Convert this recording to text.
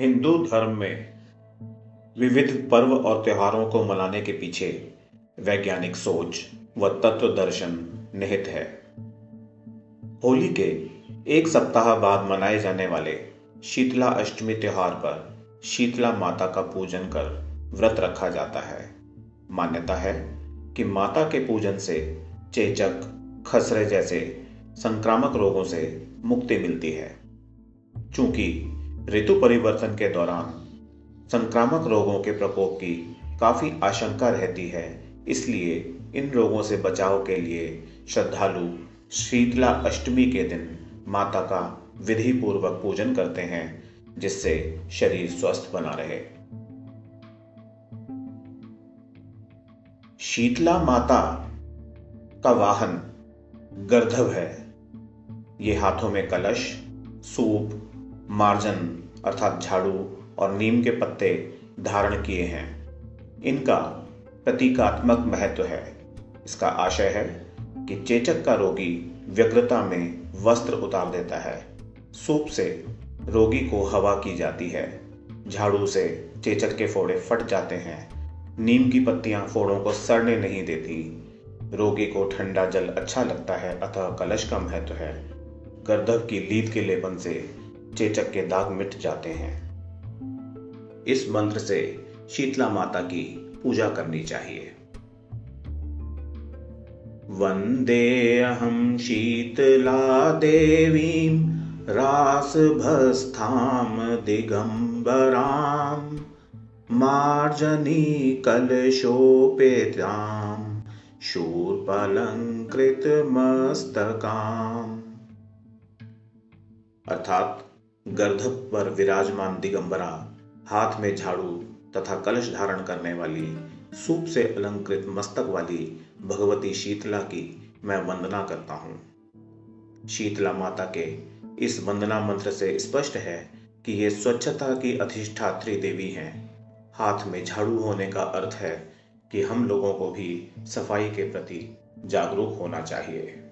हिंदू धर्म में विविध पर्व और त्योहारों को मनाने के पीछे वैज्ञानिक सोच व तत्व दर्शन निहित है। होली के एक सप्ताह बाद मनाए जाने वाले शीतला अष्टमी त्योहार पर शीतला माता का पूजन कर व्रत रखा जाता है। मान्यता है कि माता के पूजन से चेचक, खसरे जैसे संक्रामक रोगों से मुक्ति मिलती है। चूँकि ऋतु परिवर्तन के दौरान संक्रामक रोगों के प्रकोप की काफ़ी आशंका रहती है। इसलिए इन रोगों से बचाव के लिए श्रद्धालु शीतला अष्टमी के दिन माता का विधि पूर्वक पूजन करते हैं, जिससे शरीर स्वस्थ बना रहे। शीतला माता का वाहन गर्धव है। ये हाथों में कलश, सूप मार्जन अर्थात झाड़ू और नीम के पत्ते धारण किए हैं। इनका प्रतीकात्मक महत्व है। इसका आशय है कि चेचक का रोगी व्यग्रता में वस्त्र उतार देता है। सूप से रोगी को हवा की जाती है। झाड़ू से चेचक के फोड़े फट जाते हैं। नीम की पत्तियाँ फोड़ों को सड़ने नहीं देती। रोगी को ठंडा जल अच्छा लगता है, अतः कलश का महत्व है। गर्दभ की लीद के लेपन से चेचक के दाग मिट जाते हैं। इस मंत्र से शीतला माता की पूजा करनी चाहिए। वंदेऽहं शीतला देवी रासभस्थां दिगम्बरां मार्जनी कलशोपेतां शूर्पलंकृतमस्तकाम् अर्थात गर्दभ पर विराजमान दिगंबरा, हाथ में झाड़ू तथा कलश धारण करने वाली, सूप से अलंकृत मस्तक वाली भगवती शीतला की मैं वंदना करता हूँ। शीतला माता के इस वंदना मंत्र से स्पष्ट है कि ये स्वच्छता की अधिष्ठात्री देवी हैं। हाथ में झाड़ू होने का अर्थ है कि हम लोगों को भी सफ़ाई के प्रति जागरूक होना चाहिए।